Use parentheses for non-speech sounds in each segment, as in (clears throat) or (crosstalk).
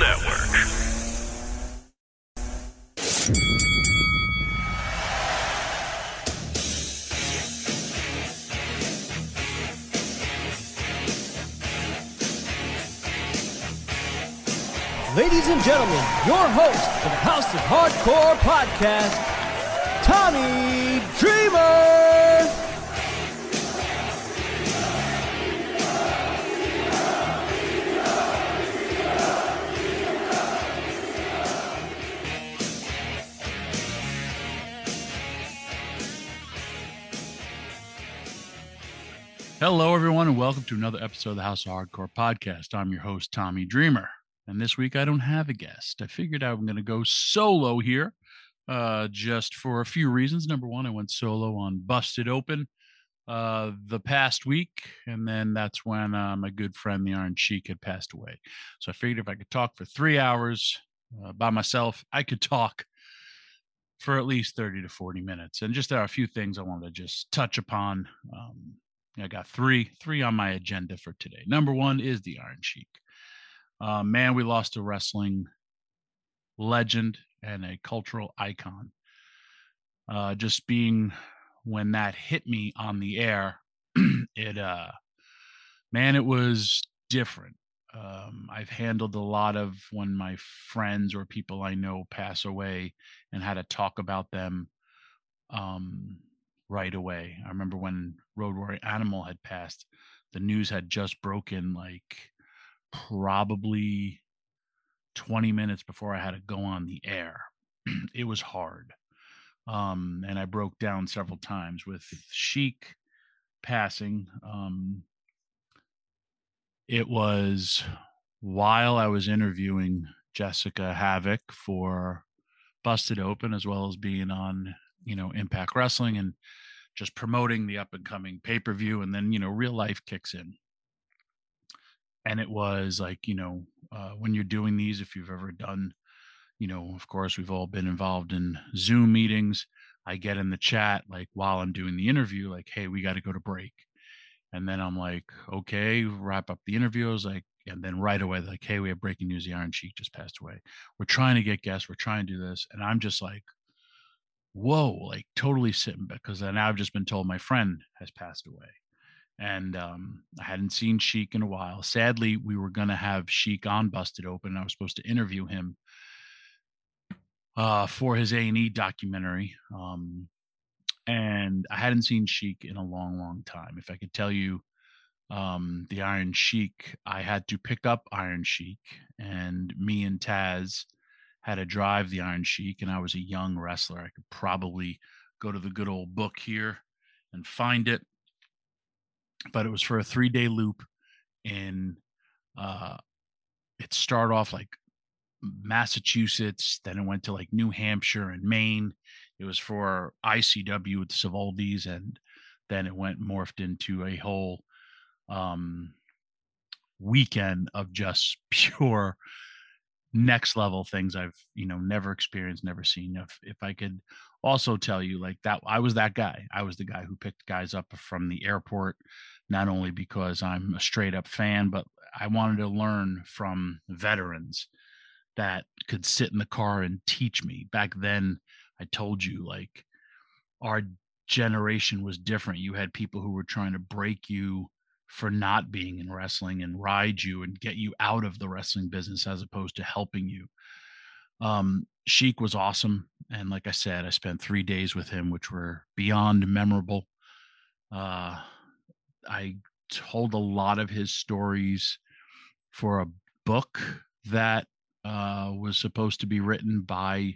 Network. Ladies and gentlemen, your host for the House of Hardcore podcast, Tommy Dreamer. Hello, everyone, and welcome to another episode of the House of Hardcore podcast. I'm your host, Tommy Dreamer. And this week I don't have a guest. I figured I'm going to go solo here uh, just for a few reasons. Number one, I went solo on Busted Open uh, the past week. And then that's when uh, my good friend, the Iron Sheik, had passed away. So I figured if I could talk for three hours uh, by myself, I could talk for at least 30 to 40 minutes. And just there are a few things I wanted to just touch upon. Um, I got three, three on my agenda for today. Number one is the Iron Sheik. Uh, man, we lost a wrestling legend and a cultural icon. Uh, just being when that hit me on the air, (clears throat) it uh, man, it was different. Um, I've handled a lot of when my friends or people I know pass away and had to talk about them um, right away. I remember when Road Warrior Animal had passed, the news had just broken like probably 20 minutes before I had to go on the air. (clears throat) it was hard. Um, and I broke down several times with Sheik passing. Um, it was while I was interviewing Jessica Havoc for Busted Open, as well as being on, you know, Impact Wrestling and just promoting the up and coming pay per view. And then, you know, real life kicks in. And it was like you know uh, when you're doing these if you've ever done you know of course we've all been involved in zoom meetings. I get in the chat like while i'm doing the interview like hey we got to go to break. And then i'm like okay wrap up the interview i was like and then right away like hey we have breaking news. The iron sheik just passed away. We're trying to get guests. We're trying to do this. And i'm just like whoa like totally sitting back because now i've just been told my friend has passed away and um, I hadn't seen Sheik in a while. Sadly, we were going to have Sheik on Busted Open. I was supposed to interview him uh, for his A and E documentary, um, and I hadn't seen Sheik in a long, long time. If I could tell you, um, the Iron Sheik, I had to pick up Iron Sheik, and me and Taz had to drive the Iron Sheik, and I was a young wrestler. I could probably go to the good old book here and find it but it was for a three day loop and uh it started off like Massachusetts, then it went to like New Hampshire and Maine. It was for ICW with Savoldis, and then it went morphed into a whole um weekend of just (laughs) pure next level things I've you know never experienced, never seen. If if I could also tell you like that, I was that guy. I was the guy who picked guys up from the airport, not only because I'm a straight up fan, but I wanted to learn from veterans that could sit in the car and teach me. Back then, I told you like our generation was different. You had people who were trying to break you for not being in wrestling and ride you and get you out of the wrestling business as opposed to helping you. Um, Sheik was awesome. And like I said, I spent three days with him, which were beyond memorable. Uh, I told a lot of his stories for a book that uh, was supposed to be written by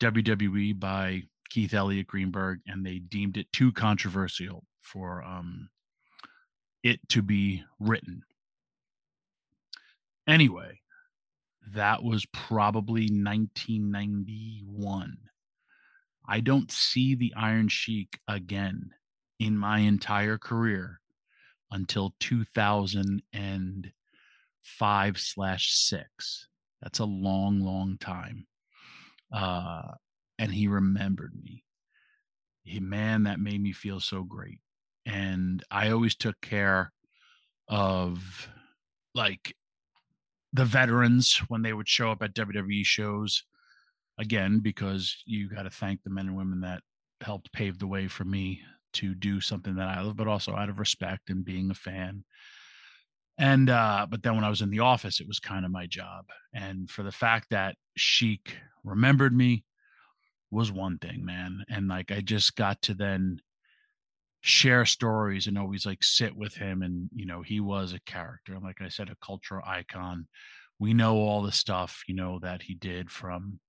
WWE by Keith Elliott Greenberg, and they deemed it too controversial for um, it to be written. Anyway, that was probably 1991. I don't see the Iron Sheik again in my entire career until 2005 slash six. That's a long, long time. Uh, and he remembered me. He, man, that made me feel so great. And I always took care of like the veterans when they would show up at WWE shows again because you got to thank the men and women that helped pave the way for me to do something that I love, but also out of respect and being a fan. And uh, but then when I was in the office, it was kind of my job. And for the fact that Sheik remembered me was one thing, man. And like I just got to then share stories and always like sit with him and you know he was a character like i said a cultural icon. We know all the stuff you know that he did from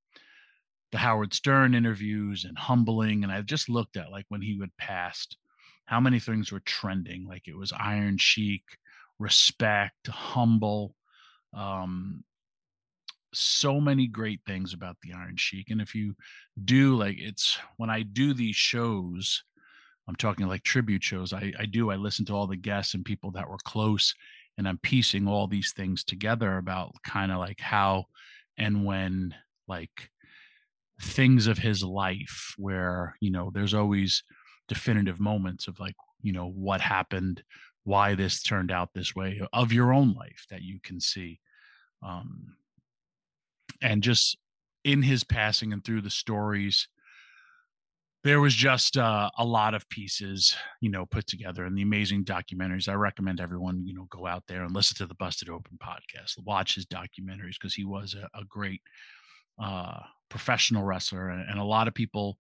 the howard stern interviews and humbling and i just looked at like when he would passed how many things were trending like it was iron sheik respect humble um so many great things about the iron sheik and if you do like it's when i do these shows I'm talking like tribute shows. I, I do. I listen to all the guests and people that were close, and I'm piecing all these things together about kind of like how and when like things of his life where you know there's always definitive moments of like you know what happened why this turned out this way of your own life that you can see um and just in his passing and through the stories there was just uh, a lot of pieces, you know, put together and the amazing documentaries. I recommend everyone, you know, go out there and listen to the Busted Open podcast, watch his documentaries because he was a, a great uh, professional wrestler. And, and, a lot of people,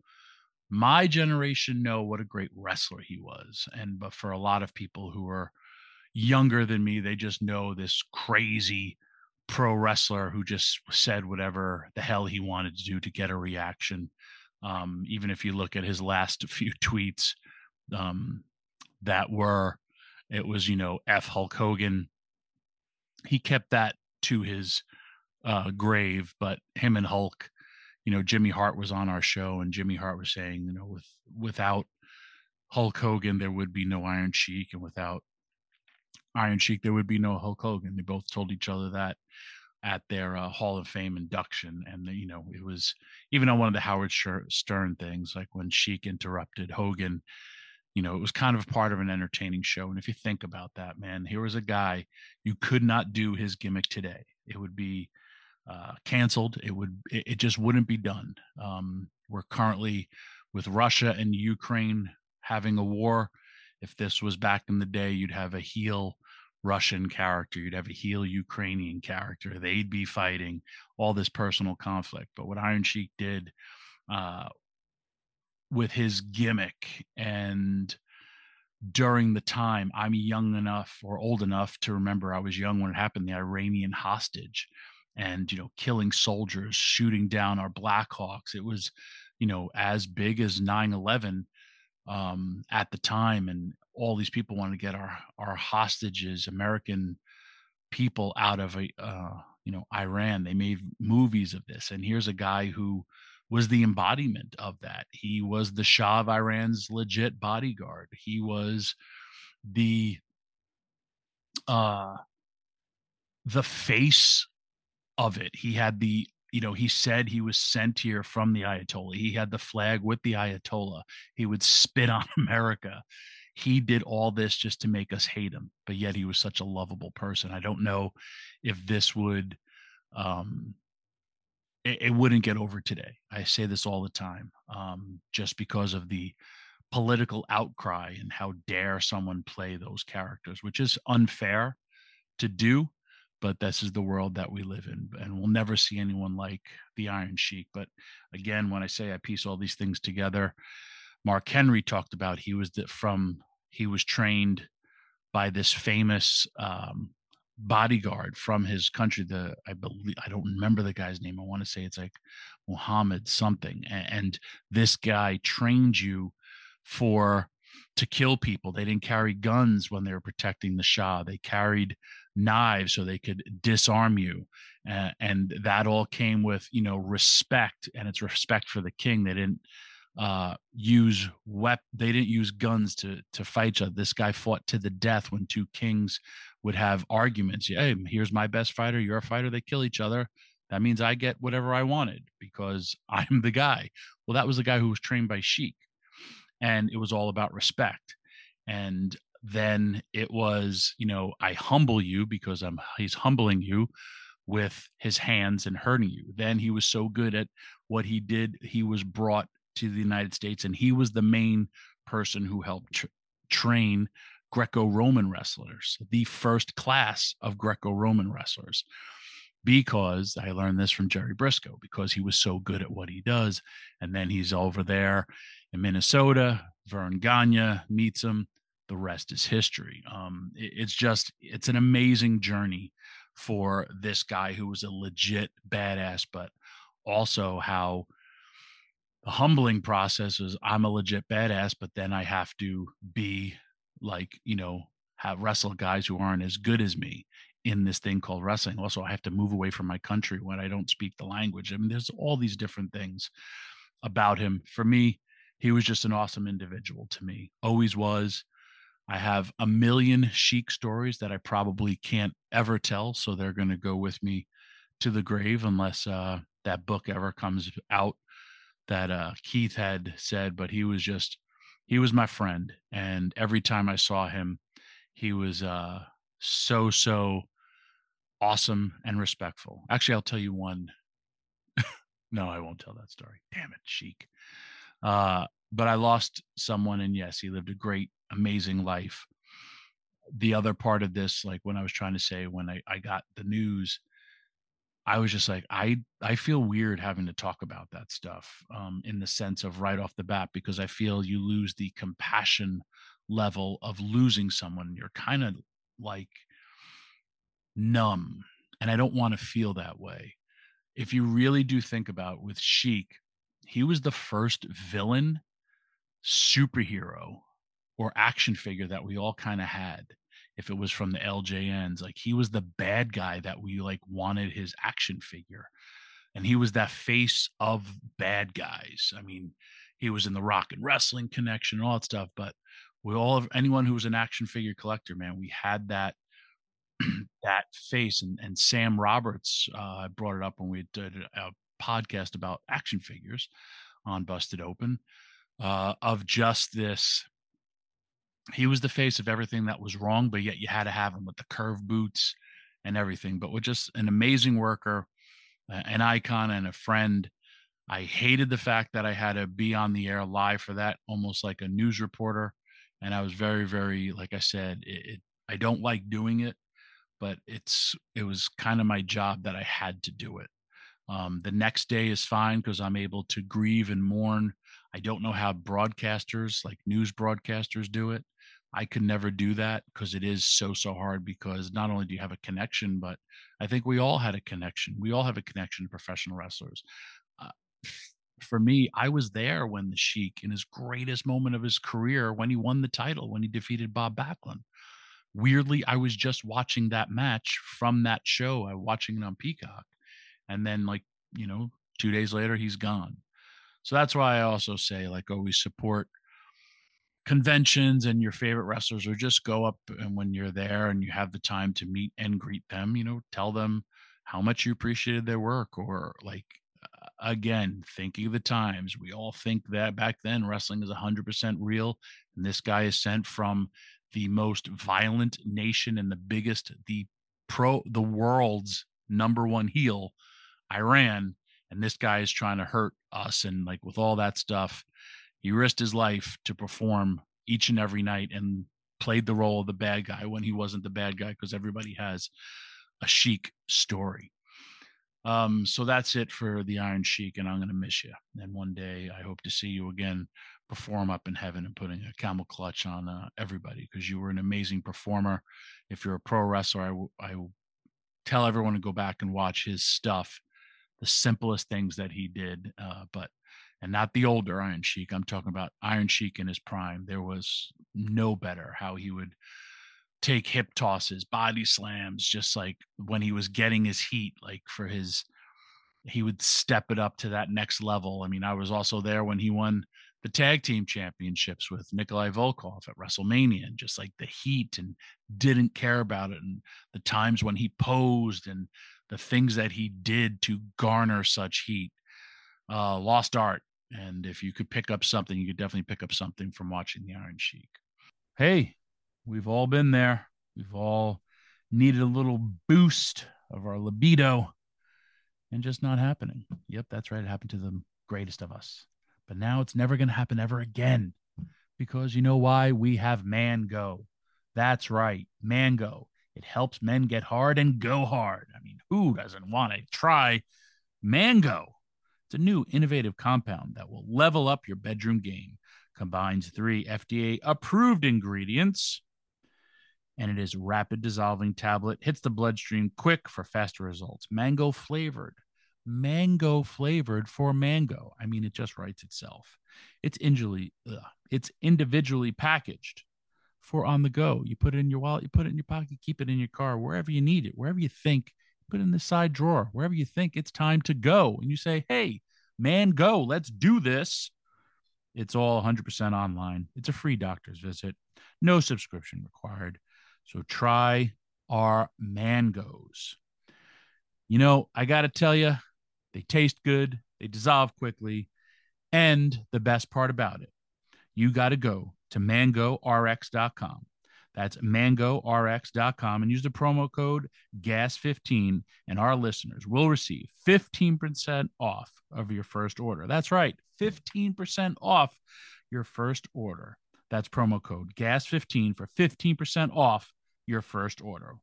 my generation, know what a great wrestler he was. And but for a lot of people who are younger than me, they just know this crazy pro wrestler who just said whatever the hell he wanted to do to get a reaction um, even if you look at his last (laughs) few tweets um, that were, it was, you know, F Hulk Hogan. He kept that to his uh, grave, but him and Hulk, you know, Jimmy Hart was on our show and Jimmy Hart was saying, you know, with without Hulk Hogan, there would be no Iron Sheik, and without Iron Sheik, there would be no Hulk Hogan. They both told each other that at their uh, Hall of Fame induction, and you know it was even on one of the Howard Stern things, like when Sheik interrupted Hogan. You know, it was kind of part of an entertaining show. And if you think about that, man, here was a guy you could not do his gimmick today. It would be uh, canceled. It would. It, it, just wouldn't be done. Um, we're currently with Russia and Ukraine having a war. If this was back in the day, you'd have a heel Russian character, you'd have a heel Ukrainian character. They'd be fighting all this personal conflict. But what Iron Sheik did uh, with his gimmick and during the time I'm young enough or old enough to remember I was young when it happened, the Iranian hostage and, you know, killing soldiers, shooting down our Blackhawks. It was, you know, as big as 9 11 um, at the time. And all these people wanted to get our our hostages, American people, out of a uh, you know Iran. They made movies of this, and here's a guy who was the embodiment of that. He was the Shah of Iran's legit bodyguard. He was the uh the face of it. He had the you know, he said he was sent here from the Ayatollah. He had the flag with the Ayatollah. He would spit on (laughs) America he did all this just to make us hate him but yet he was such a lovable person. I don't know if this would um it, it wouldn't get over today. I say this all the time um just because of the political outcry and how dare someone play those characters which is unfair to do but this is the world that we live in and we'll never see anyone like the iron sheik. But again when i say i piece all these things together Mark Henry talked about. He was the, from he was trained by this famous um, bodyguard from his country. The I believe I don't remember the guy's name. I want to say it's like Muhammad something. And, and this guy trained you for to kill people. They didn't carry guns when they were protecting the Shah. They carried knives so they could disarm you. Uh, and that all came with, you know, respect and it's respect for the king. They didn't uh, use wep they didn't use guns to to fight each other. This guy fought to the death when two kings would have arguments. Hey, here's my best fighter, you're a fighter, they kill each other. That means I get whatever I wanted because (laughs) I'm the guy. Well, that was the guy who was trained by Sheik. And it was all about respect. And then it was, you know, I humble you because I'm he's humbling you with his hands and hurting you. Then he was so good at what he did, he was brought to the United States, and he was the main person who helped tr- train Greco-Roman wrestlers, the first class of Greco-Roman wrestlers. Because I learned this from Jerry Brisco, because he was so good at what he does. And then he's over there in Minnesota. Verne Gagne meets him. The rest is history. Um, it, it's just, it's an amazing journey for this guy who was a legit badass, but also how the humbling process is I'm a legit badass, but then I have to be like, you know, have wrestle guys who aren't as good as me in this thing called wrestling. Also, I have to move away from my country when I don't speak the language. I mean, there's all these different things about him. For me, he was just an awesome individual to me. Always was. I have a million Sheik stories that I probably can't ever tell, so they're going to go with me to the grave unless uh, that book ever comes out that uh, Keith had said, but he was just he was my friend, and every time I saw him, he was uh, so so awesome and respectful. Actually, I'll tell you one. (laughs) no, I won't tell that story. Damn it, Sheik. Uh, but I lost someone, and yes, he lived a great, amazing life. The other part of this, like when I was trying to say, when I, I got the news, I was just like, I I feel weird having to talk about that stuff um, in the sense of right off the bat because I feel you lose the compassion level of losing someone. You're kind of like numb, and I don't want to feel that way. If you really do think about with Sheik, he was the first villain, superhero, or action figure that we all kind of had if it was from the LJNs. Like he was the bad guy that we like wanted his action figure. And he was that face of bad guys. I mean, he was in the rock and wrestling connection and all that stuff. But we all have anyone who was an action figure collector, man, we had that (clears throat) that face. And, and Sam Roberts, uh, brought it up when we did a podcast about action figures on Busted Open, uh, of just this he was the face of everything that was wrong, but yet you had to have him with the curved boots and everything. But with just an amazing worker, an icon, and a friend. I hated the fact that I had to be on the air live for that, almost like a news reporter. And I was very, very, like I said, it, it I don't like doing it, but it's it was kind of my job that I had to do it. Um, the next day is fine because I'm able to grieve and mourn. I don't know how broadcasters, like news broadcasters, do it. I could never do that because it is so so hard because not only do you have a connection, but I think we all had a connection. We all have a connection to professional wrestlers. Uh, for me, I was there when the Sheik, in his greatest moment of his career, when he won the title, when he defeated Bob Backlund. Weirdly, I was just watching that match from that show. I was watching it on Peacock, and then like you know, two days later, he's gone. So that's why I also say like always support conventions and your favorite wrestlers or just go up and when you're there and you have the time to meet and greet them you know tell them how much you appreciated their work or like again thinking of the times. We all think that back then wrestling is 100% real and this guy is sent from the most violent nation and the biggest the pro the world's number one heel iran and this guy is trying to hurt us and like with all that stuff he risked his life to perform each and every night and played the role of the bad guy when he wasn't the bad guy because everybody has a Sheik story. Um, so that's it for the Iron Sheik, and I'm going to miss you. And one day I hope to see you again perform up in heaven and putting a camel clutch on uh, everybody because you were an amazing performer. If you're a pro wrestler, I, tell everyone to go back and watch his stuff, the simplest things that he did. Uh, but and not the older Iron Sheik. I'm talking about Iron Sheik in his prime. There was no better how he would take hip tosses, body slams, just like when he was getting his heat, like for his, he would step it up to that next level. I mean, I was also there when he won the tag team championships with Nikolai Volkoff at WrestleMania and just like the heat and didn't care about it. And the times when he posed and the things that he did to garner such heat. Uh, lost art and if you could pick up something, you could definitely pick up something from watching the Iron Sheik. Hey, we've all been there. We've all needed a little boost of our libido and just not happening. Yep, that's right. It happened to the greatest of us. But now it's never going to happen ever again because you know why? We have Mango. That's right, Mango. It helps men get hard and go hard. I mean, who doesn't want to try Mango? It's a new innovative compound that will level up your bedroom game. Combines three FDA approved ingredients and it is rapid dissolving tablet hits the bloodstream quick for faster results. Mango flavored mango flavored for mango. I mean it just writes itself. It's individually ugh, it's individually packaged for on the go. You put it in your wallet you put it in your pocket keep it in your car wherever you need it wherever you think put in the side drawer, wherever you think it's time to go. And you say, hey, man, go, let's do this. It's all 100% online. It's a free doctor's visit, no subscription required. So try our mangoes. You know, I got to tell you, they taste good, they dissolve quickly. And the best part about it, you got to go to mangorx.com that's mangorx.com and use the promo code GAS15, and our listeners will receive 15% off of your first order. That's right, 15% off your first order. That's promo code GAS15 for 15% off your first order.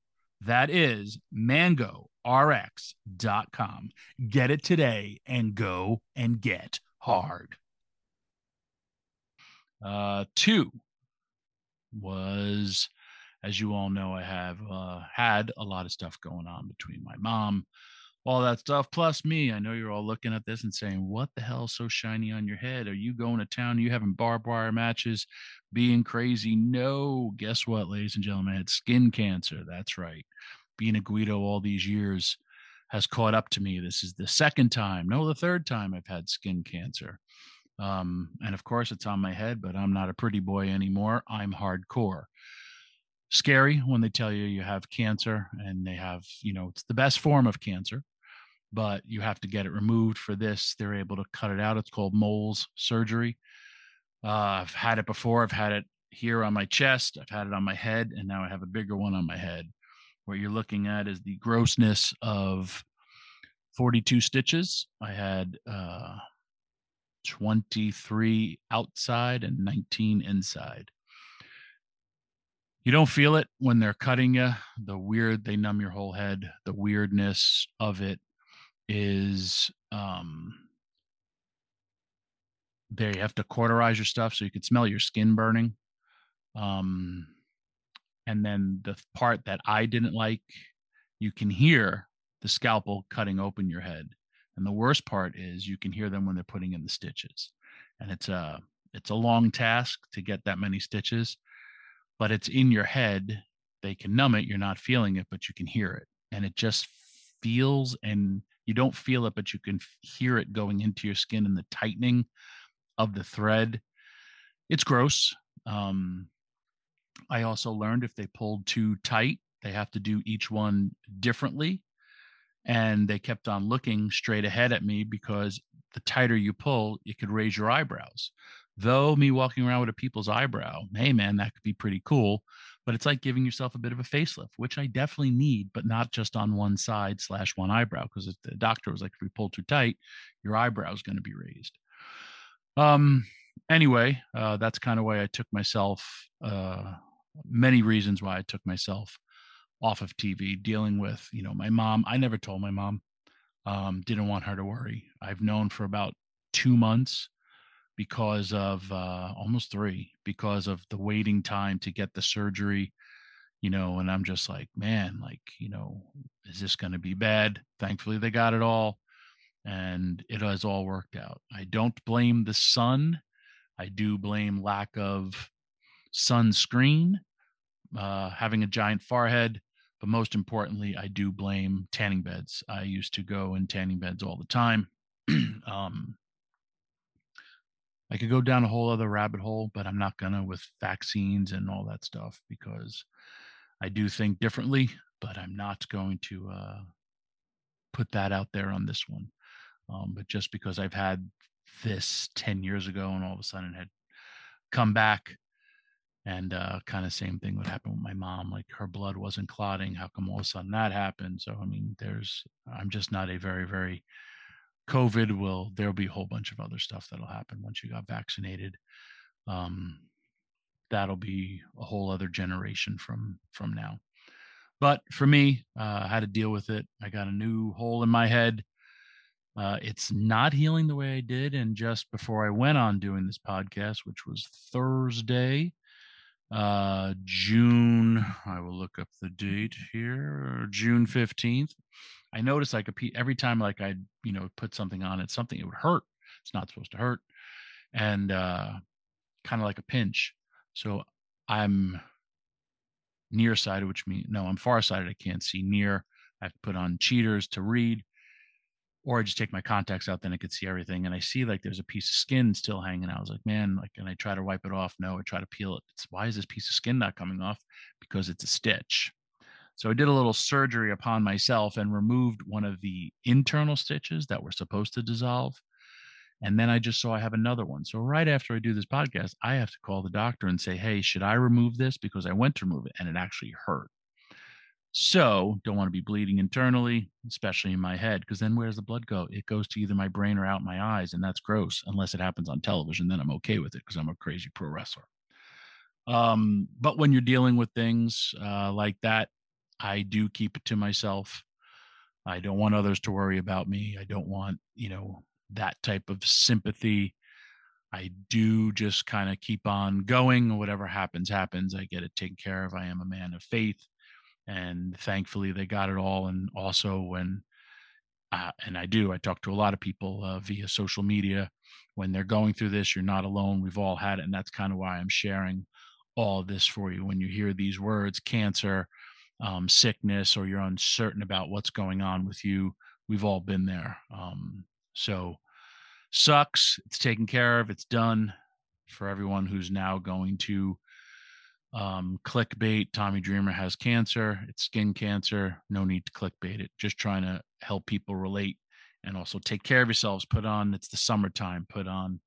That is mangorx.com. Get it today and go and get hard. Uh, two, was, as you all know, I have uh, had a lot of stuff going on between my mom, all that stuff, plus me. I know you're all looking at this and saying, What the hell so shiny on your head? Are you going to town? Are you having barbed wire matches, being crazy? No. Guess what, ladies and gentlemen? I had skin cancer. That's right. Being a Guido all these years has caught up to me. This is the second time, no, the third time I've had skin cancer. Um, and of course, it's on my head, but I'm not a pretty boy anymore. I'm hardcore. Scary when they tell you you have cancer and they have, you know, it's the best form of cancer, but you have to get it removed for this. They're able to cut it out. It's called Mohs surgery. Uh, I've had it before. I've had it here on my chest. I've had it on my head, and now I have a bigger one on my head. What you're looking at is the grossness of 42 stitches. I had uh, 23 outside and 19 inside. You don't feel it when they're cutting you. The weird, they numb your whole head. The weirdness of it is um there you have to cauterize your stuff so you can smell your skin burning. Um and then the part that I didn't like, you can hear the scalpel cutting open your head and the worst part is you can hear them when they're putting in the stitches. And it's a it's a long task to get that many stitches, but it's in your head. They can numb it, you're not feeling it, but you can hear it. And it just feels and you don't feel it, but you can hear it going into your skin and the tightening of the thread. It's gross. Um, I also learned if they pulled too tight, they have to do each one differently and they kept on looking straight ahead at me because the tighter you pull, it could raise your eyebrows. Though me walking around with a people's eyebrow, hey man, that could be pretty cool. But it's like giving yourself a bit of a facelift, which I definitely need, but not just on one side slash one eyebrow. Because the doctor was like, if we pull too tight, your eyebrow is going to be raised. Um. Anyway, uh, that's kind of why I took myself. Uh, many reasons why I took myself off of TV, dealing with, you know, my mom. I never told my mom, um, didn't want her to worry. I've known for about two months because of uh, almost three, because of the waiting time to get the surgery, you know, and I'm just like, man, like, you know, is this going to be bad? Thankfully, they got it all. and it has all worked out. I don't blame the sun. I do blame lack of sunscreen, uh, having a giant forehead, but most importantly, I do blame tanning beds. I used to go in tanning beds all the time. (clears throat) um, I could go down a whole other rabbit hole, but I'm not gonna with vaccines and all that stuff because I do think differently, but I'm not going to uh, put that out there on this one. Um, but just because I've had this 10 years ago and all of a sudden had come back and uh, kind of same thing would happen with my mom like her blood wasn't clotting how come all of a sudden that happened? So i mean there's i'm just not a very very covid will there'll be a whole bunch of other stuff that'll happen once you got vaccinated. Um, that'll be a whole other generation from from now. But for me uh, i had to deal with it. I got a new hole in my head. Uh, it's not healing the way i did and just before i went on doing this podcast which was thursday uh june i will look up the date here june 15th i noticed like a every time like i you know put something on it something it would hurt. It's not supposed to hurt. And uh kind of like a pinch. So i'm nearsighted which means no i'm farsighted i can't see near. I have to put on cheaters to read or I just take my contacts out, then I could see everything. And I see like there's a piece of skin still hanging out. I was like, man, like, and I try to wipe it off. No, I try to peel it. It's why is this piece of skin not coming off? Because it's a stitch. So I did a little surgery upon myself and removed one of the internal stitches that were supposed to dissolve. And then I just saw I have another one. So right after I do this podcast, I have to call the doctor and say, hey, should I remove this? Because I went to remove it and it actually hurt. So don't want to be bleeding internally, especially in my head, because then where does the blood go? It goes to either my brain or out my eyes, and that's gross. Unless it happens on television, then I'm okay with it because I'm a crazy pro wrestler. Um, but when you're dealing with things uh, like that, I do keep it to myself. I don't want others to worry about me. I don't want, you know, that type of sympathy. I do just kind of keep on going. Whatever happens, happens. I get it taken care of. I am a man of faith and thankfully they got it all and also when uh, and i do i talk to a lot of people uh, via social media when they're going through this you're not alone we've all had it and that's kind of why i'm sharing all this for you. When you hear these words cancer um, sickness or you're uncertain about what's going on with you we've all been there um, so sucks it's taken care of it's done for everyone who's now going to um, clickbait tommy dreamer has cancer it's skin cancer no need to clickbait it just trying to help people relate and also take care of yourselves put on it's the summertime put on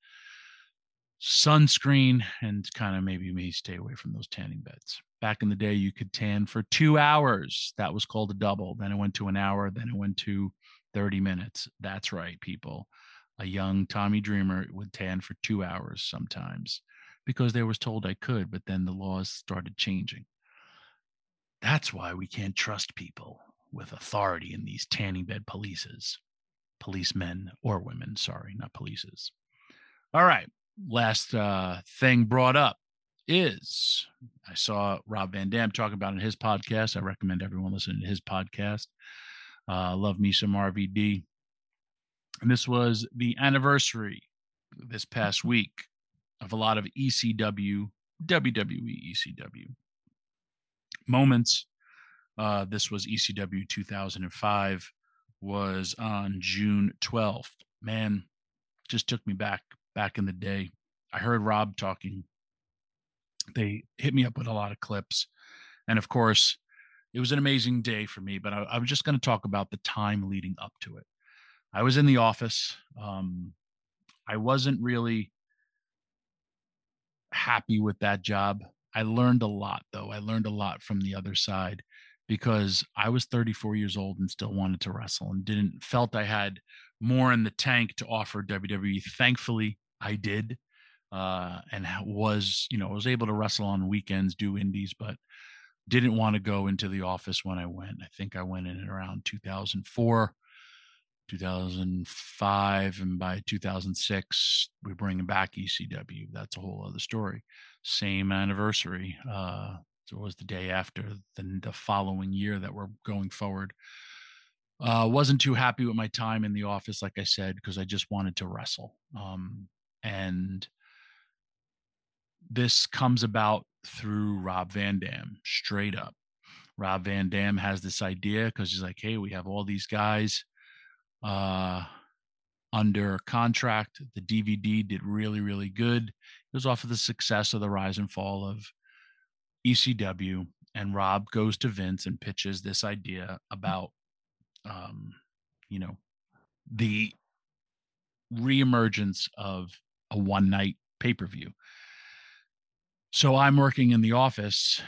sunscreen and kind of maybe maybe stay away from those tanning beds. Back in the day you could tan for two hours that was called a double then it went to an hour then it went to 30 minutes that's right people. A young tommy dreamer would tan for two hours sometimes because they was told I could, but then the laws started changing. That's why we can't trust people with authority in these tanning bed polices, policemen or women. Sorry, not polices. All right. Last uh, thing brought up is I saw Rob Van Dam talk about in his podcast. I recommend everyone listen to his podcast. Uh, love me some RVD. And this was the anniversary this past week of a lot of ECW, WWE ECW moments. Uh, this was ECW 2005, was on June 12th. Man, just took me back, back in the day. I heard Rob talking. They hit me up with a lot of clips. And of course, it was an amazing day for me, but I, I was just going to talk about the time leading up to it. I was in the office. Um, I wasn't really happy with that job. I learned a lot though. I learned a lot from the other side because I was 34 years old and still wanted to wrestle and didn't felt I had more in the tank to offer WWE. Thankfully, I did. Uh, and was, you know, was able to wrestle on weekends, do indies, but didn't want to go into the office when I went. I think I went in around 2004. 2005 and by 2006 we bring back ecw that's a whole other story same anniversary uh so it was the day after the, the following year that we're going forward Uh, wasn't too happy with my time in the office, like I said, because I just wanted to wrestle. Um, and this comes about through Rob Van Dam, straight up. Rob Van Dam has this idea because he's like, hey, we have all these guys uh, under contract. The DVD did really, really good. It was off of the success of the rise and fall of ECW. And Rob goes to Vince and pitches this idea about, um, you know, the reemergence of a one night pay per view. So I'm working in the office.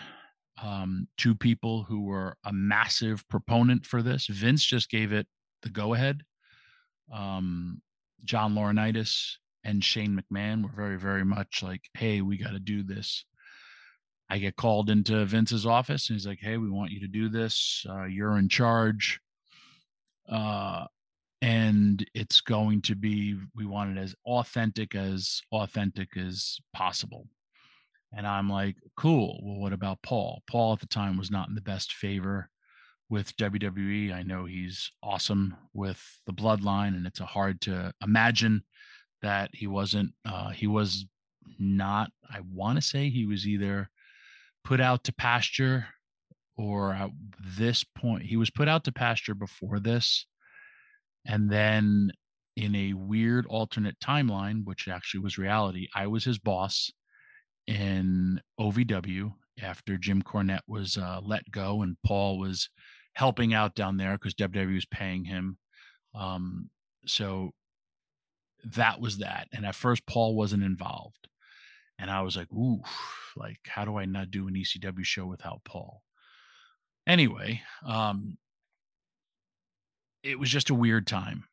Um, two people who were a massive proponent for this. Vince just gave it the go ahead. Um, John Laurinaitis and Shane McMahon were very, very much like, hey, we got to do this. I get called into Vince's office and he's like, hey, we want you to do this. Uh, you're in charge. Uh, and it's going to be, we want it as authentic as authentic as possible. And I'm like, cool. Well, what about Paul? Paul at the time was not in the best favor with WWE. I know he's awesome with the bloodline, and it's hard to imagine that he wasn't. Uh, he was not. I want to say he was either put out to pasture, or at this point, he was put out to pasture before this, and then in a weird alternate timeline, which actually was reality, I was his boss in OVW after Jim Cornette was uh, let go and Paul was helping out down there because WWE was paying him. Um, so that was that. And at first, Paul wasn't involved. And I was like, ooh, like, how do I not do an ECW show without Paul? Anyway, um, it was just a weird time.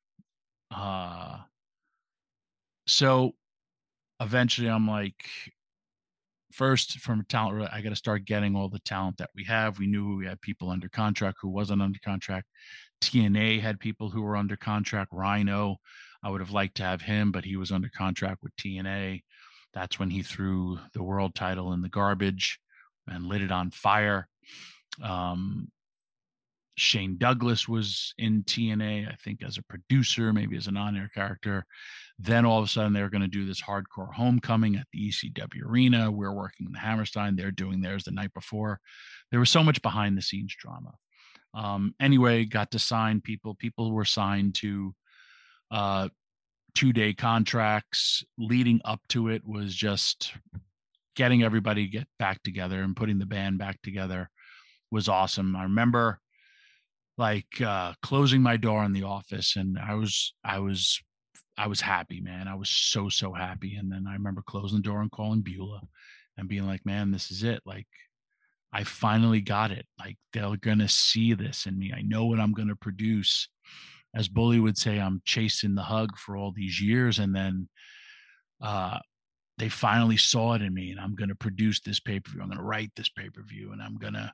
Uh, so eventually I'm like, first from talent i got to start getting all the talent that we have. We knew we had people under contract who wasn't under contract. Tna had people who were under contract. Rhino i would have liked to have him but he was under contract with tna that's when he threw the world title in the garbage and lit it on fire. Um, Shane Douglas was in TNA, I think, as a producer, maybe as an on air character. Then all of a sudden, they're going to do this hardcore homecoming at the ECW arena. We're working in the Hammerstein. They're doing theirs the night before. There was so much behind the scenes drama. Um, anyway, got to sign people. People were signed to uh, two day contracts. Leading up to it was just getting everybody get back together and putting the band back together was awesome. I remember like uh closing my door in the office and i was i was i was happy man i was so so happy and then i remember closing the door and calling beulah and being like man this is it like i finally got it like they're gonna see this in me i know what i'm gonna produce. As bully would say i'm chasing the hug for all these years and then uh they finally saw it in me and i'm gonna produce this pay-per-view i'm gonna write this pay-per-view and i'm gonna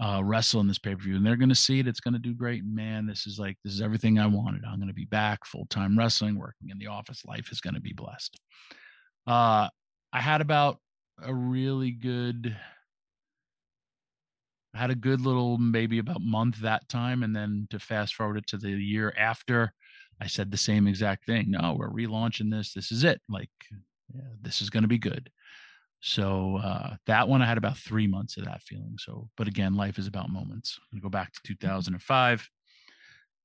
uh, wrestle in this pay per view, and they're going to see it. It's going to do great. Man, this is like this is everything I wanted. I'm going to be back full time wrestling, working in the office. Life is going to be blessed. Uh, I had about a really good. I had a good little maybe about month that time, and then to fast forward it to the year after, I said the same exact thing. No, we're relaunching this. This is it. Like, yeah, this is going to be good. So uh, that one I had about three months of that feeling. So, but again, life is about moments. We go back to mm-hmm. 2005,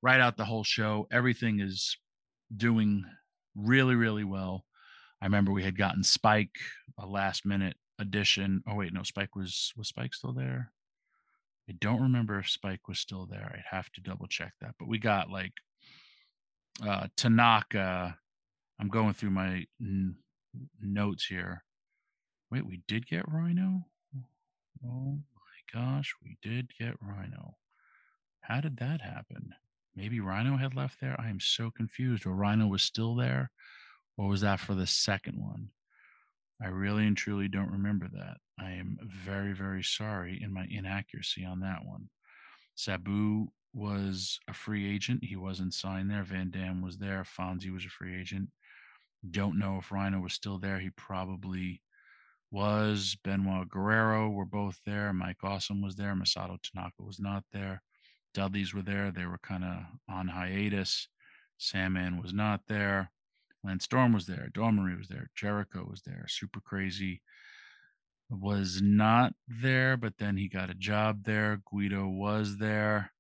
write out the whole show. Everything is doing really, really well. I remember we had gotten Spike a last minute addition. Oh wait, no, Spike was was Spike still there? I don't remember if Spike was still there. I'd have to double check that. But we got like uh Tanaka. I'm going through my n- notes here. Wait, we did get Rhino? Oh my gosh, we did get Rhino. How did that happen? Maybe Rhino had left there? I am so confused. Or Rhino was still there? Or was that for the second one? I really and truly don't remember that. I am very, very sorry in my inaccuracy on that one. Sabu was a free agent. He wasn't signed there. Van Dam was there. Fonzie was a free agent. Don't know if Rhino was still there. He probably was Benoit Guerrero were both there. Mike Awesome was there. Masato Tanaka was not there. Dudleys were there. They were kind of on hiatus. Sandman was not there. Lance Storm was there. Marie was there. Jericho was there. Super Crazy was not there, but then he got a job there. Guido was there.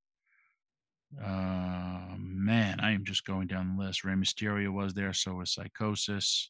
Uh, man, I am just going down the list. Rey Mysterio was there. So was Psicosis.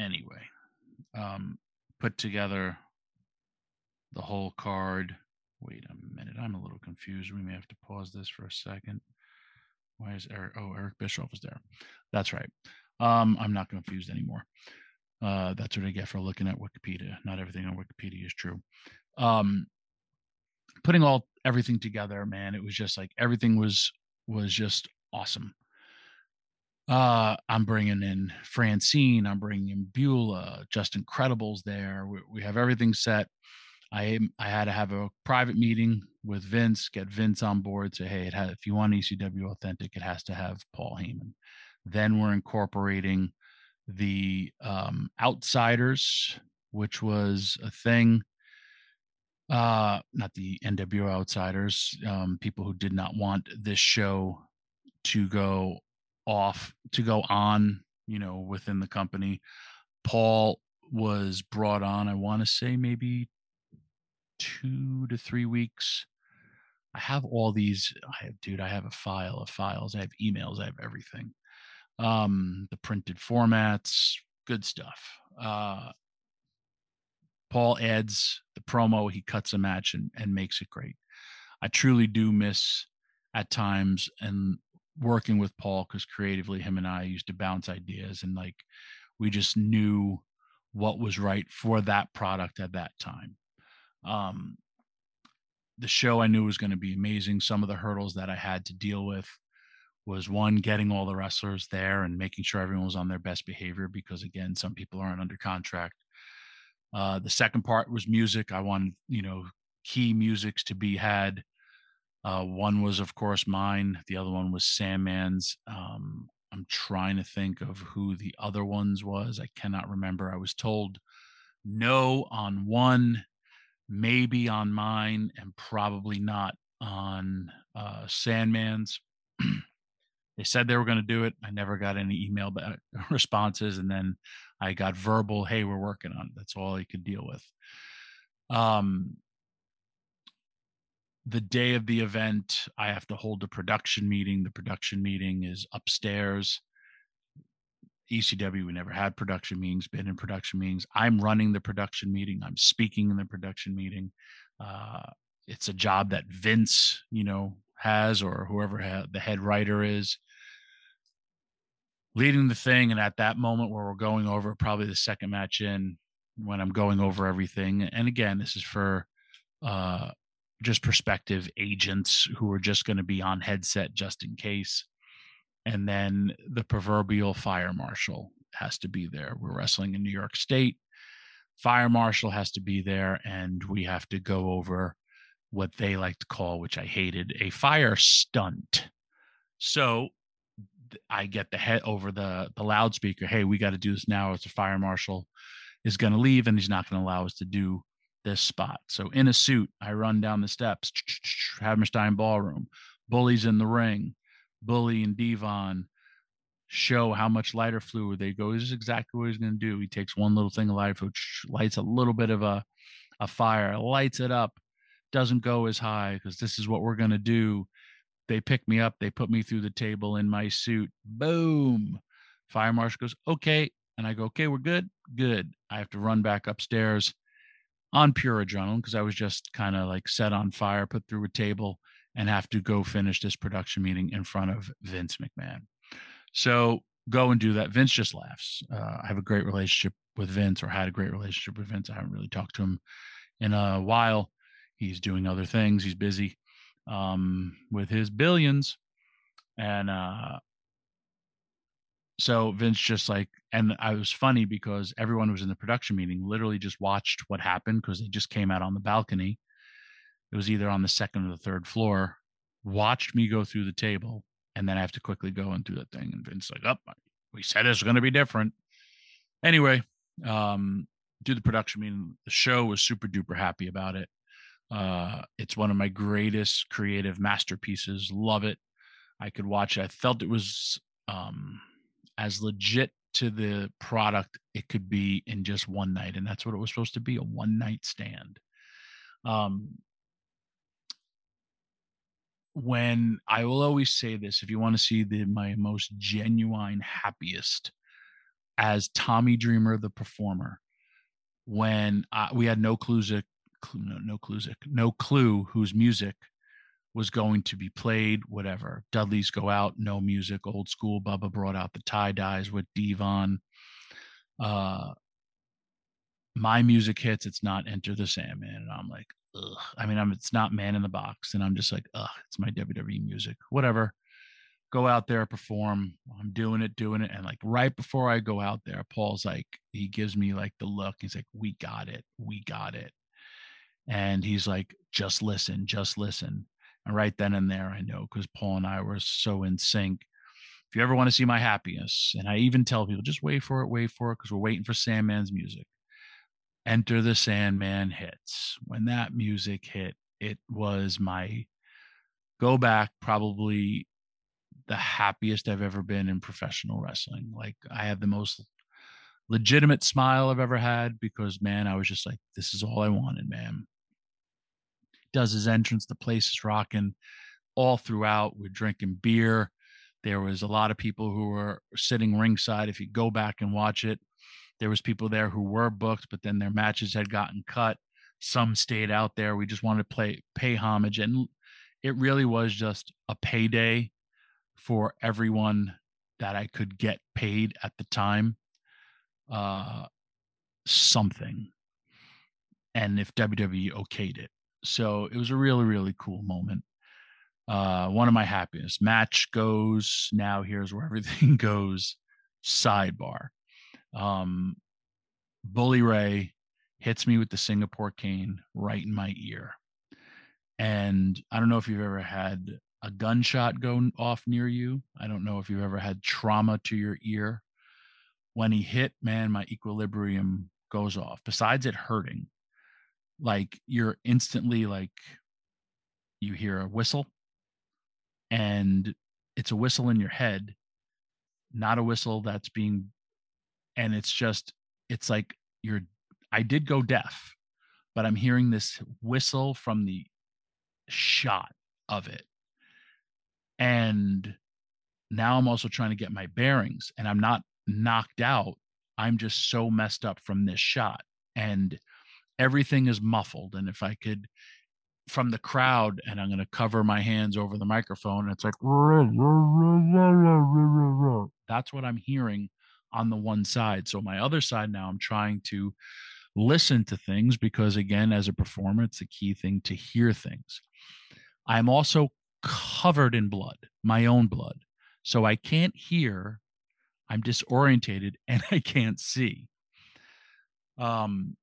Anyway, um, put together the whole card. Wait a minute, I'm a little confused. We may have to pause this for a second. Why is Eric? Oh, Eric Bischoff is there. That's right. Um, I'm not confused anymore. Uh, that's what I get for looking at Wikipedia. Not everything on Wikipedia is true. Um, putting all everything together, man, it was just like everything was was just awesome. Uh, I'm bringing in Francine. I'm bringing in Beulah. Just Incredibles there. We, we have everything set. I I had to have a private meeting with Vince, get Vince on board. Say, hey, has, if you want ECW authentic, it has to have Paul Heyman. Then we're incorporating the um, Outsiders, which was a thing. Uh, not the NWO Outsiders, um, people who did not want this show to go off to go on, you know, within the company. Paul was brought on, I want to say maybe two to three weeks. I have all these. I have, dude, I have a file of files. I have emails. I have everything. Um, the printed formats, good stuff. Uh, Paul adds the promo. He cuts a match and, and makes it great. I truly do miss at times and working with Paul because creatively him and I used to bounce ideas and like we just knew what was right for that product at that time. Um, the show I knew was going to be amazing. Some of the hurdles that I had to deal with was one getting all the wrestlers there and making sure everyone was on their best behavior because again, some people aren't under contract. Uh, the second part was music. I wanted, you know, key musics to be had uh, one was, of course, mine. The other one was Sandman's. Um, I'm trying to think of who the other ones was. I cannot remember. I was told no on one, maybe on mine, and probably not on uh, Sandman's. (clears throat) they said they were going to do it. I never got any email back, (laughs) responses, and then I got verbal, "Hey, we're working on it." That's all I could deal with. Um, the day of the event, I have to hold a production meeting. The production meeting is upstairs. ECW, we never had production meetings, been in production meetings. I'm running the production meeting. I'm speaking in the production meeting. Uh, it's a job that Vince, you know, has or whoever ha- the head writer is leading the thing. And at that moment where we're going over probably the second match in, when I'm going over everything, and again, this is for uh, just prospective agents who are just going to be on headset just in case. And then the proverbial fire marshal has to be there. We're wrestling in New York State. Fire marshal has to be there, and we have to go over what they like to call, which I hated, a fire stunt. So I get the head over the the loudspeaker. Hey, we got to do this now. As the fire marshal is going to leave, and he's not going to allow us to do this spot. So in a suit, I run down the steps, Hammerstein Ballroom, Bully's in the ring, Bully and Devon show how much lighter fluid they go. This is exactly what he's going to do. He takes one little thing of lighter fluid, lights a little bit of a, a fire, lights it up, doesn't go as high because this is what we're going to do. They pick me up, they put me through the table in my suit. Boom. Fire marshal goes, okay. And I go, okay, we're good. Good. I have to run back upstairs on pure adrenaline because I was just kind of like set on fire, put through a table, and have to go finish this production meeting in front of Vince McMahon. So go and do that. Vince just laughs. Uh, I have a great relationship with Vince, or had a great relationship with Vince. I haven't really talked to him in a while. he's doing other things. He's busy um, with his billions. And uh, so Vince just like, and I was funny because everyone was in the production meeting literally just watched what happened because they just came out on the balcony. It was either on the second or the third floor, watched me go through the table, and then I have to quickly go and do that thing. And Vince like, up, oh, we said it's going to be different. Anyway, um, do the production meeting. The show was super duper happy about it. Uh, it's one of my greatest creative masterpieces. Love it. I could watch it. I felt it was um, as legit to the product it could be in just one night, and that's what it was supposed to be a one night stand. Um, when I will always say this, if you want to see the my most genuine happiest as Tommy Dreamer, the performer, when I, we had no clues, no, no clues, no clue whose music was going to be played, whatever. Dudley's go out, no music, old school. Bubba brought out the tie dyes with Devon. Uh, my music hits, it's not Enter the Sandman. And I'm like, ugh. I mean, I'm it's not Man in the Box, and I'm just like, ugh, it's my WWE music, whatever. Go out there, perform. I'm doing it, doing it, and like right before I go out there, Paul's like, he gives me like the look. He's like, "We got it, we got it," and he's like, "Just listen, just listen." And right then and there, I know because Paul and I were so in sync. If you ever want to see my happiness, and I even tell people, just wait for it, wait for it, because we're waiting for Sandman's music. Enter the Sandman hits. When that music hit, it was my go back probably the happiest I've ever been in professional wrestling. Like I have the most legitimate smile I've ever had because man, I was just like, this is all I wanted, man. Does his entrance, the place is rocking all throughout. We're drinking beer. There was a lot of people who were sitting ringside. If you go back and watch it, there was people there who were booked, but then their matches had gotten cut. Some stayed out there. We just wanted to play pay homage, and it really was just a payday for everyone that I could get paid at the time. Uh, something, and if WWE okayed it, so it was a really really cool moment. Uh, one of my happiest match goes now. Here's where (laughs) everything goes. Sidebar um, Bully Ray hits me with the Singapore cane right in my ear. And I don't know if you've ever had a gunshot go off near you. I don't know if you've ever had trauma to your ear. When he hit, man, my equilibrium goes off. Besides it hurting, like you're instantly like, you hear a whistle and it's a whistle in your head, not a whistle that's being and it's just it's like you're i did go deaf but i'm hearing this whistle from the shot of it. And now i'm also trying to get my bearings and i'm not knocked out. I'm just so messed up from this shot. And everything is muffled and if i could from the crowd and i'm going to cover my hands over the microphone and it's like that's what i'm hearing on the one side. So my other side now, I'm trying to listen to things because, again, as a performer, it's the key thing to hear things. I'm also covered in blood, my own blood. So I can't hear, I'm disorientated, (laughs) and I can't see. Um,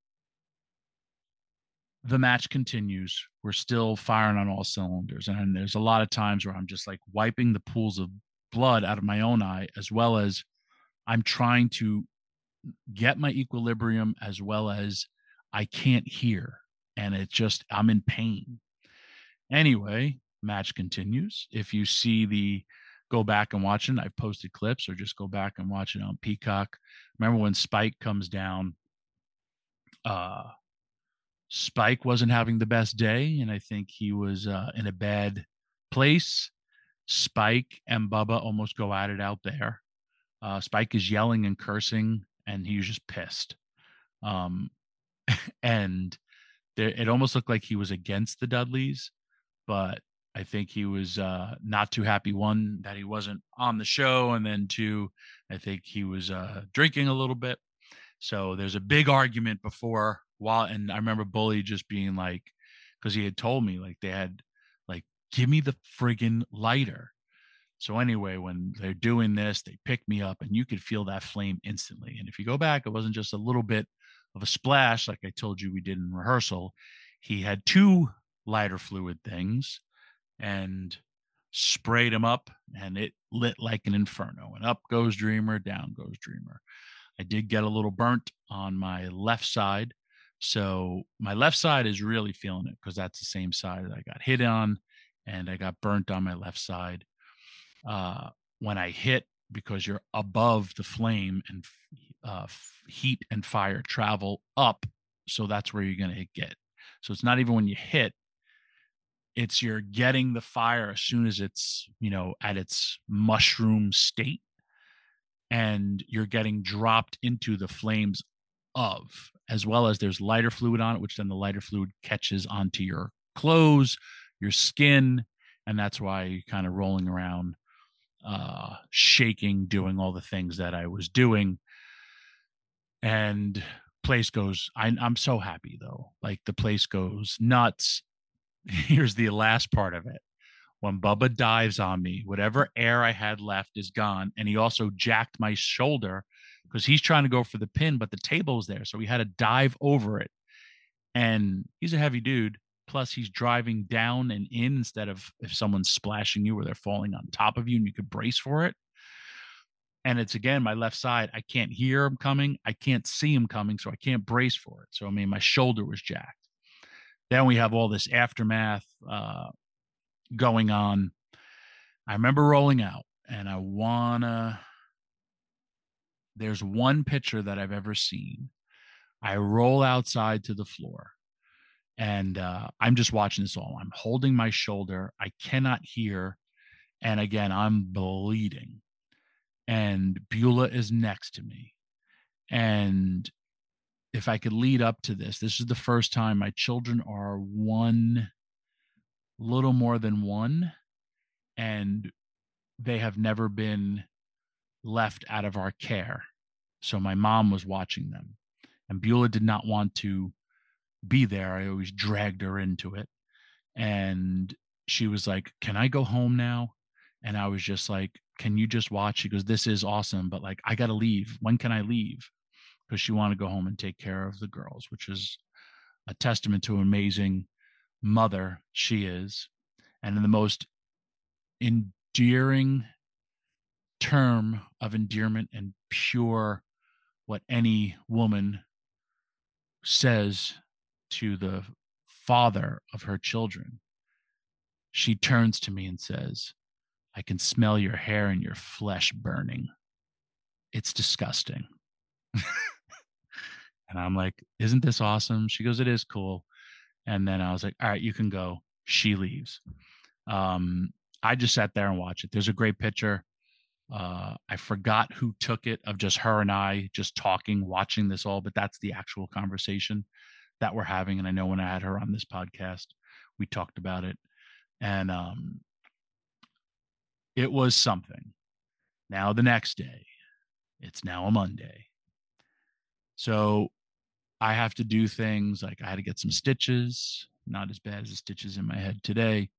the match continues. We're still firing on all cylinders. And there's a lot of times where I'm just like wiping the pools of blood out of my own eye, as well as I'm trying to get my equilibrium as well as I can't hear. And it just, I'm in pain. Anyway, match continues. If you see the go back and watch it, I've posted clips or just go back and watch it on Peacock. Remember when Spike comes down? Uh, Spike wasn't having the best day, and I think he was uh, in a bad place. Spike and Bubba almost go at it out there. Uh, Spike is yelling and cursing, and he was just pissed. Um, (laughs) and there, it almost looked like he was against the Dudleys, but I think he was uh, not too happy. One, that he wasn't on the show, and then two, I think he was uh, drinking a little bit. So there's a big argument before while, and I remember Bully just being like, because he had told me like they had like give me the friggin' lighter. So anyway, when they're doing this, they pick me up and you could feel that flame instantly. And if you go back, it wasn't just a little bit of a splash like I told you we did in rehearsal. He had two lighter fluid things and sprayed him up and it lit like an inferno. And up goes Dreamer, down goes Dreamer. I did get a little burnt on my left side. So my left side is really feeling it because that's the same side that I got hit on and I got burnt on my left side. Uh, when I hit, because you're above the flame and uh, heat and fire travel up. So that's where you're going to get. So it's not even when you hit, it's you're getting the fire as soon as it's, you know, at its mushroom state and you're getting dropped into the flames of, as well as there's lighter fluid on it, which then the lighter fluid catches onto your clothes, your skin, and that's why you're kind of rolling around, uh, shaking, doing all the things that I was doing. And place goes, I, I'm so happy though. Like the place goes nuts. (laughs) Here's the last part of it when Bubba dives on me, whatever air I had left is gone. And he also jacked my shoulder because he's trying to go for the pin, but the table's there. So he had to dive over it. And he's a heavy dude. Plus, he's driving down and in instead of if someone's splashing you or they're falling on top of you and you could brace for it. And it's again my left side. I can't hear him coming. I can't see him coming. So I can't brace for it. So, I mean, my shoulder was jacked. Then we have all this aftermath. Uh, going on. I remember rolling out, and I wanna. There's one picture that I've ever seen. I roll outside to the floor, and uh, I'm just watching this all. I'm holding my shoulder. I cannot hear, and again, I'm bleeding. And Beulah is next to me, and if I could lead up to this, this is the first time my children are one little more than one, and they have never been left out of our care. So my mom was watching them, and Beulah did not want to be there. I always dragged her into it. And she was like, Can I go home now? And I was just like, Can you just watch? She goes, This is awesome, but like, I got to leave. When can I leave? Because she wanted to go home and take care of the girls, which is a testament to an amazing mother she is, and in the most endearing term of endearment and pure what any woman says to the father of her children. She turns to me and says, I can smell your hair and your flesh burning. It's disgusting. (laughs) and I'm like, Isn't this awesome? She goes, It is cool. And then I was like, all right, you can go. She leaves. Um, I just sat there and watched it. There's a great picture. Uh, I forgot who took it of just her and I just talking, watching this all, but that's the actual conversation that we're having. And I know when I had her on this podcast, we talked about it. And um, it was something. Now, the next day, it's now a Monday. So I have to do things like I had to get some stitches, not as bad as the stitches in my head today.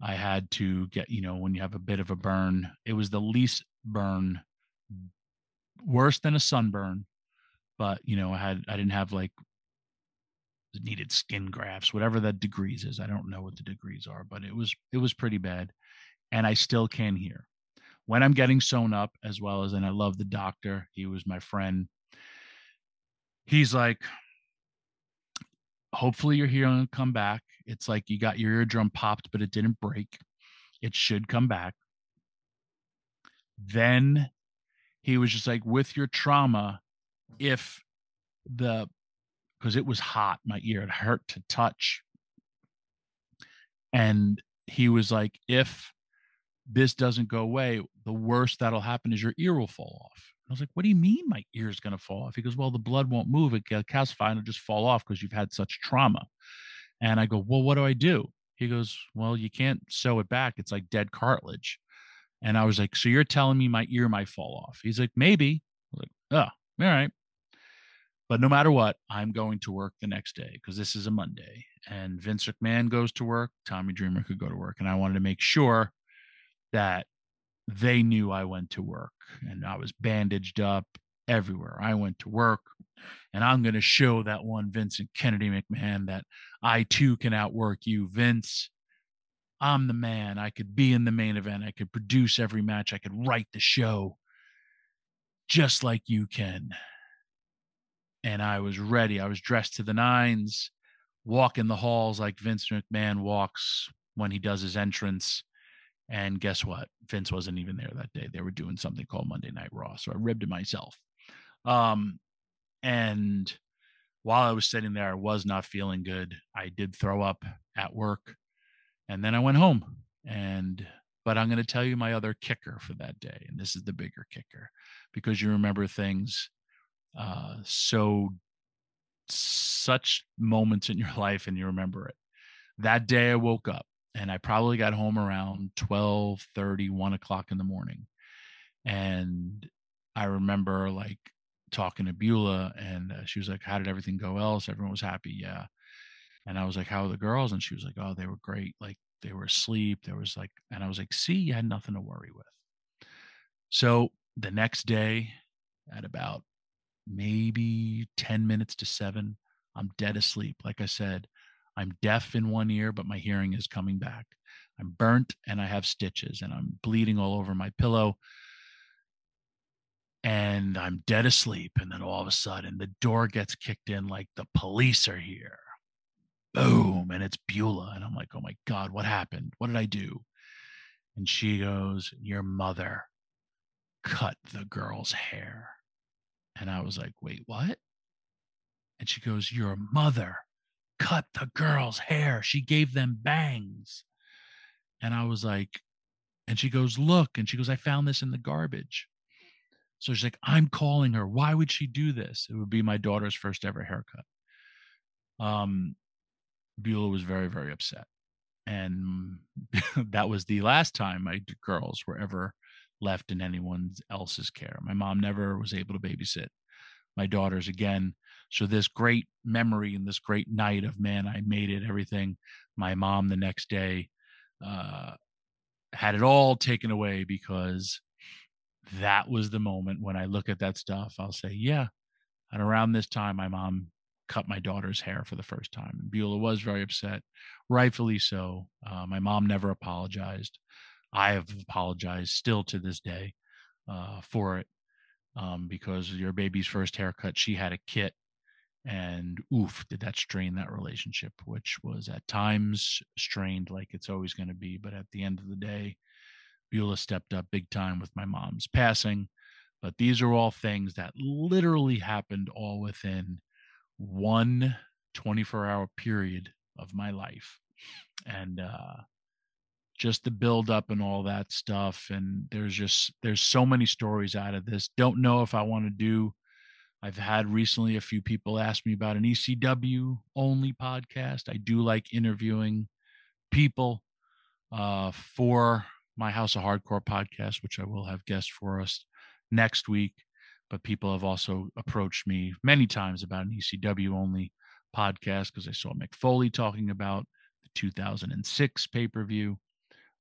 I had to get, you know, when you have a bit of a burn, it was the least burn, worse than a sunburn, but you know, I had I didn't have like needed skin grafts, whatever that degrees is. I don't know what the degrees are, but it was it was pretty bad, and I still can hear when I'm getting sewn up, as well as, and I love the doctor. He was my friend he's like, hopefully you're here and come back. It's like you got your eardrum popped, but it didn't break. It should come back. Then he was just like, with your trauma, if the because it was hot, my ear, it hurt to touch. And he was like, if this doesn't go away, the worst that'll happen is your ear will fall off. I was like, what do you mean my ear is going to fall off? He goes, well, the blood won't move. It get calcified and it'll just fall off because you've had such trauma. And I go, well, what do I do? He goes, well, you can't sew it back. It's like dead cartilage. And I was like, so you're telling me my ear might fall off? He's like, maybe. I like, oh, all right. But no matter what, I'm going to work the next day because this is a Monday. and Vince McMahon goes to work, Tommy Dreamer could go to work. And I wanted to make sure that they knew I went to work and I was bandaged up everywhere. I went to work and I'm going to show that one Vincent Kennedy McMahon that I too can outwork you, Vince. I'm the man. I could be in the main event. I could produce every match. I could write the show just like you can. And I was ready. I was dressed to the nines, walking the halls like Vince McMahon walks when he does his entrance. And guess what? Vince wasn't even there that day. They were doing something called Monday Night Raw. So I ribbed myself. Um, and while I was sitting there, I was not feeling good. I did throw up at work. And then I went home. And but I'm going to tell you my other kicker for that day. And this is the bigger kicker because you remember things uh, so such moments in your (laughs) life and you remember it. That day I woke up and I probably got home around 12 30, 1 o'clock in the morning. And I remember like talking to Beulah and uh, she was like, How did everything go else? Everyone was happy. Yeah. And I was like, How are the girls? And she was like, Oh, they were great. Like they were asleep. There was like, and I was like, See, you had nothing to worry with. So the next day at about maybe 10 minutes to seven, I'm dead asleep. Like I said, I'm deaf in one ear, but my hearing is coming back. I'm burnt and I have stitches and I'm bleeding all over my pillow. And I'm dead asleep. And then all of a sudden, the door gets kicked in like the police are here. Boom. And it's Beulah. And I'm like, oh my God, what happened? What did I do? And she goes, Your mother cut the girl's hair. And I was like, Wait, what? And she goes, Your mother cut the girl's hair. She gave them bangs. And I was like, and she goes, Look. And she goes, I found this in the garbage. So she's like, I'm calling her. Why would she do this? It would be my daughter's first ever haircut. Um, Beulah was very, very upset. And (laughs) that was the last time my girls were ever left in anyone else's care. My mom never was able to babysit my daughters again. So this great memory and this great night of man, I made it, everything. My mom the next day uh, had it all taken away because that was the moment when I look at that stuff. I'll say, yeah. And around this time, my mom cut my daughter's hair for the first time. Beulah was very upset, rightfully so. Uh, my mom never apologized. I have apologized still to this day uh, for it um, because your baby's first haircut, she had a kit. And oof, did that strain that relationship, which was at times strained like it's always going to be. But at the end of the day, Beulah stepped up big time with my mom's passing. But these are all things that literally happened all within one 24 hour period of my life. And uh, just the build up and all that stuff. And there's just, there's so many stories out of this. Don't know if I want to do. I've had recently a few people ask me about an ECW only podcast. I do like interviewing people uh, for my House of Hardcore podcast, which I will have guests for us next week. But people have also approached me many times about an ECW only podcast because I saw Mick Foley talking about the 2006 pay per view.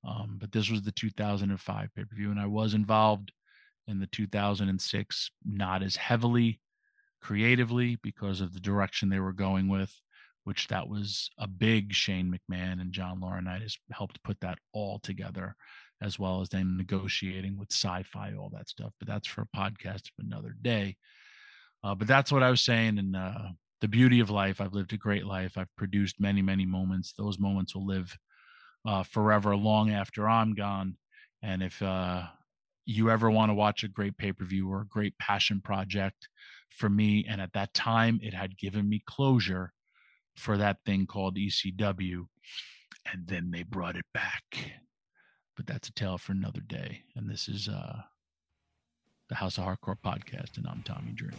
Um, but this was the 2005 pay per view, and I was involved in the 2006, not as heavily creatively because of the direction they were going with, which that was a big Shane McMahon and John Laurinaitis helped put that all together as well as then negotiating with sci-fi, all that stuff. But that's for a podcast of another day. Uh, but that's what I was saying. And uh, the beauty of life, I've lived a great life. I've produced many, many moments. Those moments will live uh, forever, long after I'm gone. And if uh, you ever want to watch a great pay-per-view or a great passion project for me, and at that time it had given me closure for that thing called ECW, and then they brought it back but that's a tale for another day. And this is uh, the House of Hardcore podcast, and I'm Tommy Dreamer.